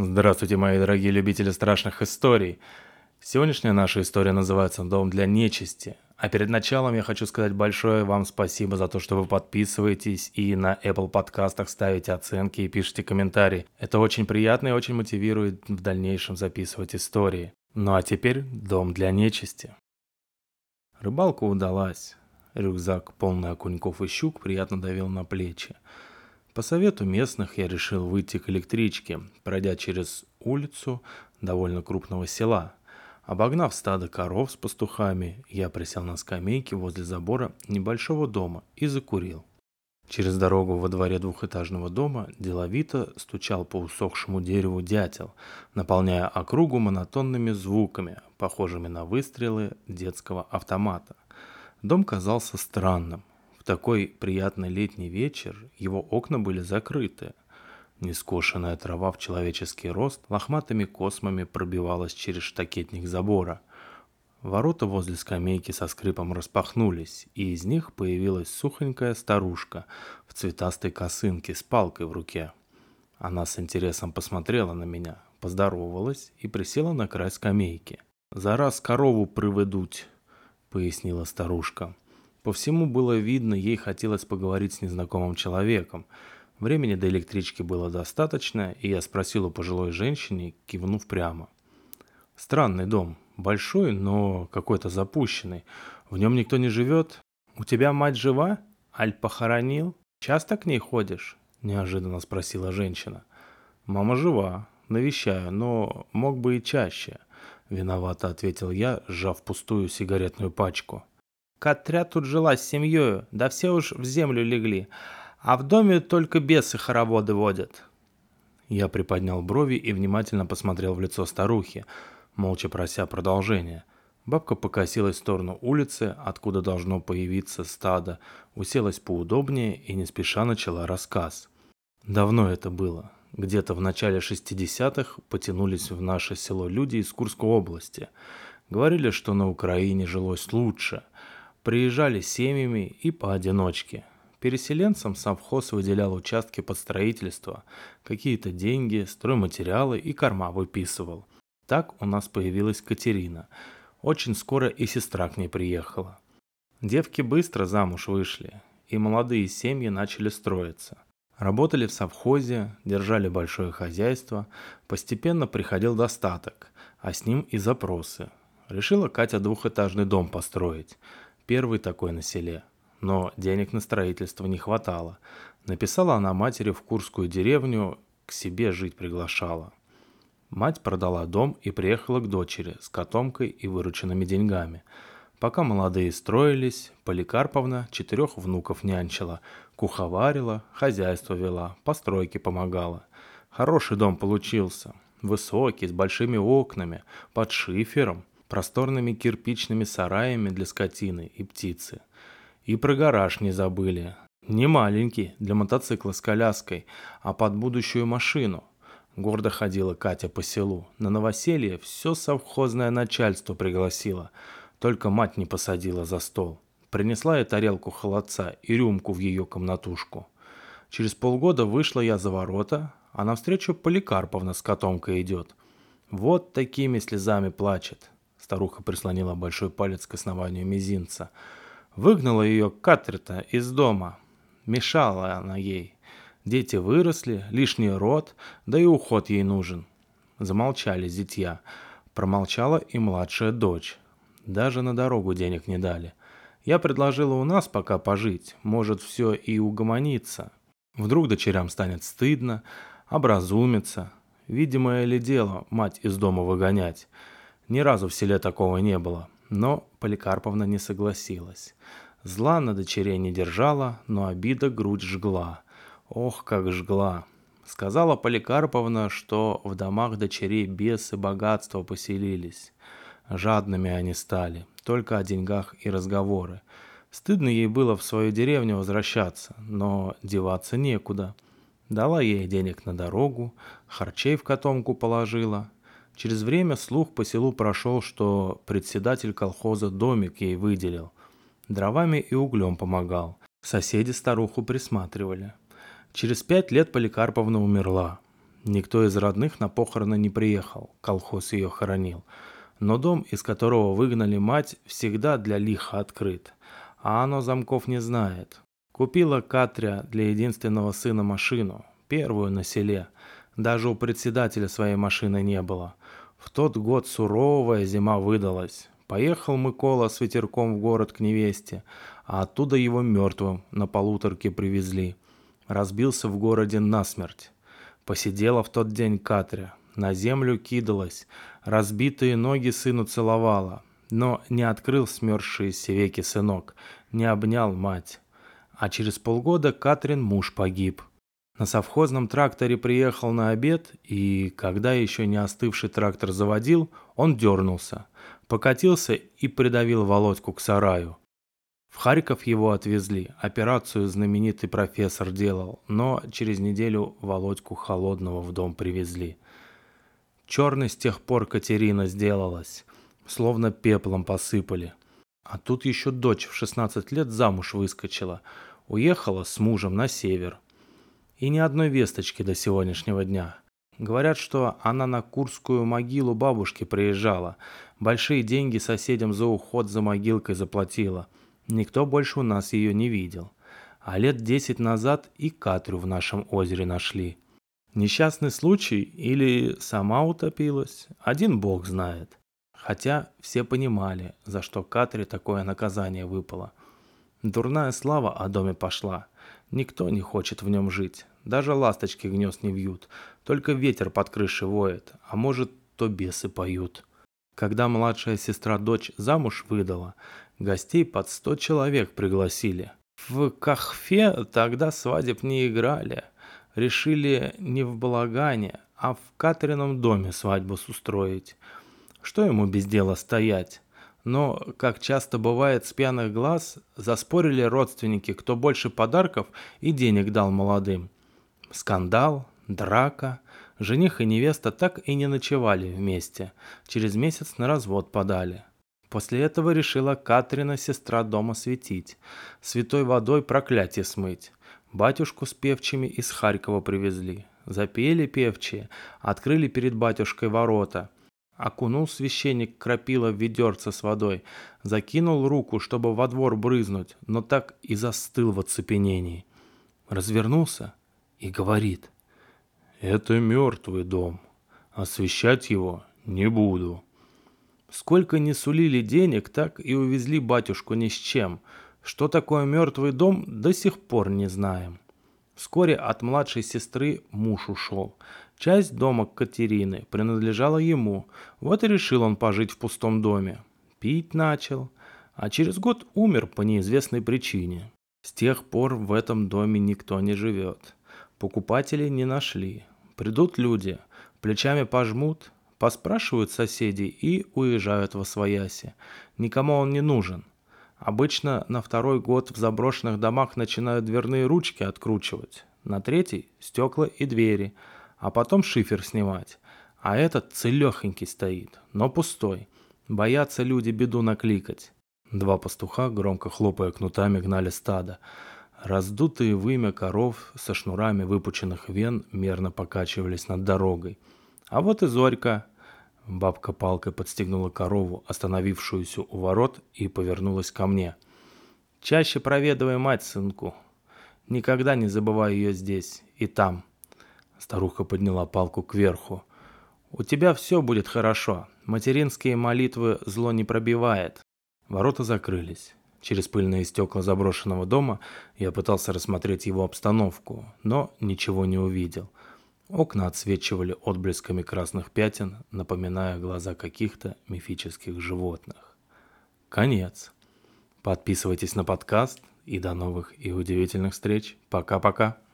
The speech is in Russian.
Здравствуйте, мои дорогие любители страшных историй. Сегодняшняя наша история называется «Дом для нечисти». А перед началом я хочу сказать большое вам спасибо за то, что вы подписываетесь и на Apple подкастах ставите оценки и пишете комментарии. Это очень приятно и очень мотивирует в дальнейшем записывать истории. Ну а теперь «Дом для нечисти». Рыбалка удалась. Рюкзак, полный окуньков и щук, приятно давил на плечи. По совету местных я решил выйти к электричке, пройдя через улицу довольно крупного села. Обогнав стадо коров с пастухами, я присел на скамейке возле забора небольшого дома и закурил. Через дорогу во дворе двухэтажного дома деловито стучал по усохшему дереву дятел, наполняя округу монотонными звуками, похожими на выстрелы детского автомата. Дом казался странным такой приятный летний вечер его окна были закрыты. Нескошенная трава в человеческий рост лохматыми космами пробивалась через штакетник забора. Ворота возле скамейки со скрипом распахнулись, и из них появилась сухонькая старушка в цветастой косынке с палкой в руке. Она с интересом посмотрела на меня, поздоровалась и присела на край скамейки. «За раз корову приведуть», — пояснила старушка. По всему было видно, ей хотелось поговорить с незнакомым человеком. Времени до электрички было достаточно, и я спросил у пожилой женщины, кивнув прямо. «Странный дом. Большой, но какой-то запущенный. В нем никто не живет. У тебя мать жива? Аль похоронил? Часто к ней ходишь?» – неожиданно спросила женщина. «Мама жива. Навещаю, но мог бы и чаще», – виновато ответил я, сжав пустую сигаретную пачку. Катря тут жила с семьей, да все уж в землю легли, а в доме только бесы хороводы водят. Я приподнял брови и внимательно посмотрел в лицо старухи, молча прося продолжения. Бабка покосилась в сторону улицы, откуда должно появиться стадо, уселась поудобнее и не спеша начала рассказ. Давно это было. Где-то в начале 60-х потянулись в наше село люди из Курской области. Говорили, что на Украине жилось лучше – Приезжали семьями и поодиночке. Переселенцам совхоз выделял участки под строительство, какие-то деньги, стройматериалы и корма выписывал. Так у нас появилась Катерина. Очень скоро и сестра к ней приехала. Девки быстро замуж вышли, и молодые семьи начали строиться. Работали в совхозе, держали большое хозяйство, постепенно приходил достаток, а с ним и запросы. Решила Катя двухэтажный дом построить – Первый такой на селе. Но денег на строительство не хватало. Написала она матери в Курскую деревню, к себе жить приглашала. Мать продала дом и приехала к дочери с котомкой и вырученными деньгами. Пока молодые строились, Поликарповна четырех внуков нянчила, куховарила, хозяйство вела, постройки помогала. Хороший дом получился, высокий, с большими окнами, под шифером – просторными кирпичными сараями для скотины и птицы. И про гараж не забыли. Не маленький, для мотоцикла с коляской, а под будущую машину. Гордо ходила Катя по селу. На новоселье все совхозное начальство пригласило. Только мать не посадила за стол. Принесла я тарелку холодца и рюмку в ее комнатушку. Через полгода вышла я за ворота, а навстречу Поликарповна с котомкой идет. Вот такими слезами плачет. Старуха прислонила большой палец к основанию мизинца. Выгнала ее Катрета из дома. Мешала она ей. Дети выросли, лишний род, да и уход ей нужен. Замолчали зятья. Промолчала и младшая дочь. Даже на дорогу денег не дали. Я предложила у нас пока пожить, может все и угомониться. Вдруг дочерям станет стыдно, образумится. Видимое ли дело мать из дома выгонять? Ни разу в селе такого не было, но Поликарповна не согласилась. Зла на дочерей не держала, но обида грудь жгла. Ох, как жгла. Сказала Поликарповна, что в домах дочерей бесы богатства поселились. Жадными они стали, только о деньгах и разговоры. Стыдно ей было в свою деревню возвращаться, но деваться некуда. Дала ей денег на дорогу, харчей в котомку положила, Через время слух по селу прошел, что председатель колхоза домик ей выделил. Дровами и углем помогал. Соседи старуху присматривали. Через пять лет Поликарповна умерла. Никто из родных на похороны не приехал, колхоз ее хоронил. Но дом, из которого выгнали мать, всегда для лиха открыт. А оно замков не знает. Купила Катря для единственного сына машину, первую на селе. Даже у председателя своей машины не было. В тот год суровая зима выдалась. Поехал Микола с ветерком в город к невесте, а оттуда его мертвым на полуторке привезли. Разбился в городе насмерть. Посидела в тот день Катря, на землю кидалась, разбитые ноги сыну целовала, но не открыл смерзшиеся веки сынок, не обнял мать. А через полгода Катрин муж погиб. На совхозном тракторе приехал на обед, и когда еще не остывший трактор заводил, он дернулся, покатился и придавил Володьку к сараю. В Харьков его отвезли, операцию знаменитый профессор делал, но через неделю Володьку холодного в дом привезли. Черной с тех пор Катерина сделалась, словно пеплом посыпали. А тут еще дочь в 16 лет замуж выскочила, уехала с мужем на север – и ни одной весточки до сегодняшнего дня. Говорят, что она на Курскую могилу бабушки приезжала. Большие деньги соседям за уход за могилкой заплатила. Никто больше у нас ее не видел. А лет десять назад и Катрю в нашем озере нашли. Несчастный случай или сама утопилась, один бог знает. Хотя все понимали, за что Катре такое наказание выпало. Дурная слава о доме пошла – Никто не хочет в нем жить. Даже ласточки гнезд не вьют. Только ветер под крышей воет, а может, то бесы поют. Когда младшая сестра дочь замуж выдала, гостей под сто человек пригласили. В Кахфе тогда свадеб не играли. Решили не в балагане, а в Катрином доме свадьбу устроить. Что ему без дела стоять? Но, как часто бывает с пьяных глаз, заспорили родственники, кто больше подарков и денег дал молодым. Скандал, драка, жених и невеста так и не ночевали вместе, через месяц на развод подали. После этого решила Катрина, сестра дома, светить, святой водой проклятие смыть. Батюшку с певчими из Харькова привезли. Запели певчие, открыли перед батюшкой ворота – Окунул священник крапила в ведерце с водой, закинул руку, чтобы во двор брызнуть, но так и застыл в оцепенении. Развернулся и говорит. «Это мертвый дом. Освещать его не буду». Сколько не сулили денег, так и увезли батюшку ни с чем. Что такое мертвый дом, до сих пор не знаем. Вскоре от младшей сестры муж ушел. Часть дома Катерины принадлежала ему, вот и решил он пожить в пустом доме. Пить начал, а через год умер по неизвестной причине. С тех пор в этом доме никто не живет. Покупателей не нашли. Придут люди, плечами пожмут, поспрашивают соседей и уезжают во свояси. Никому он не нужен. Обычно на второй год в заброшенных домах начинают дверные ручки откручивать, на третий – стекла и двери, а потом шифер снимать. А этот целехонький стоит, но пустой. Боятся люди беду накликать. Два пастуха, громко хлопая кнутами, гнали стадо. Раздутые вымя коров со шнурами выпученных вен мерно покачивались над дорогой. А вот и Зорька – Бабка палкой подстегнула корову, остановившуюся у ворот, и повернулась ко мне. «Чаще проведывай мать, сынку. Никогда не забывай ее здесь и там». Старуха подняла палку кверху. «У тебя все будет хорошо. Материнские молитвы зло не пробивает». Ворота закрылись. Через пыльные стекла заброшенного дома я пытался рассмотреть его обстановку, но ничего не увидел – Окна отсвечивали отблесками красных пятен, напоминая глаза каких-то мифических животных. Конец. Подписывайтесь на подкаст и до новых и удивительных встреч. Пока-пока.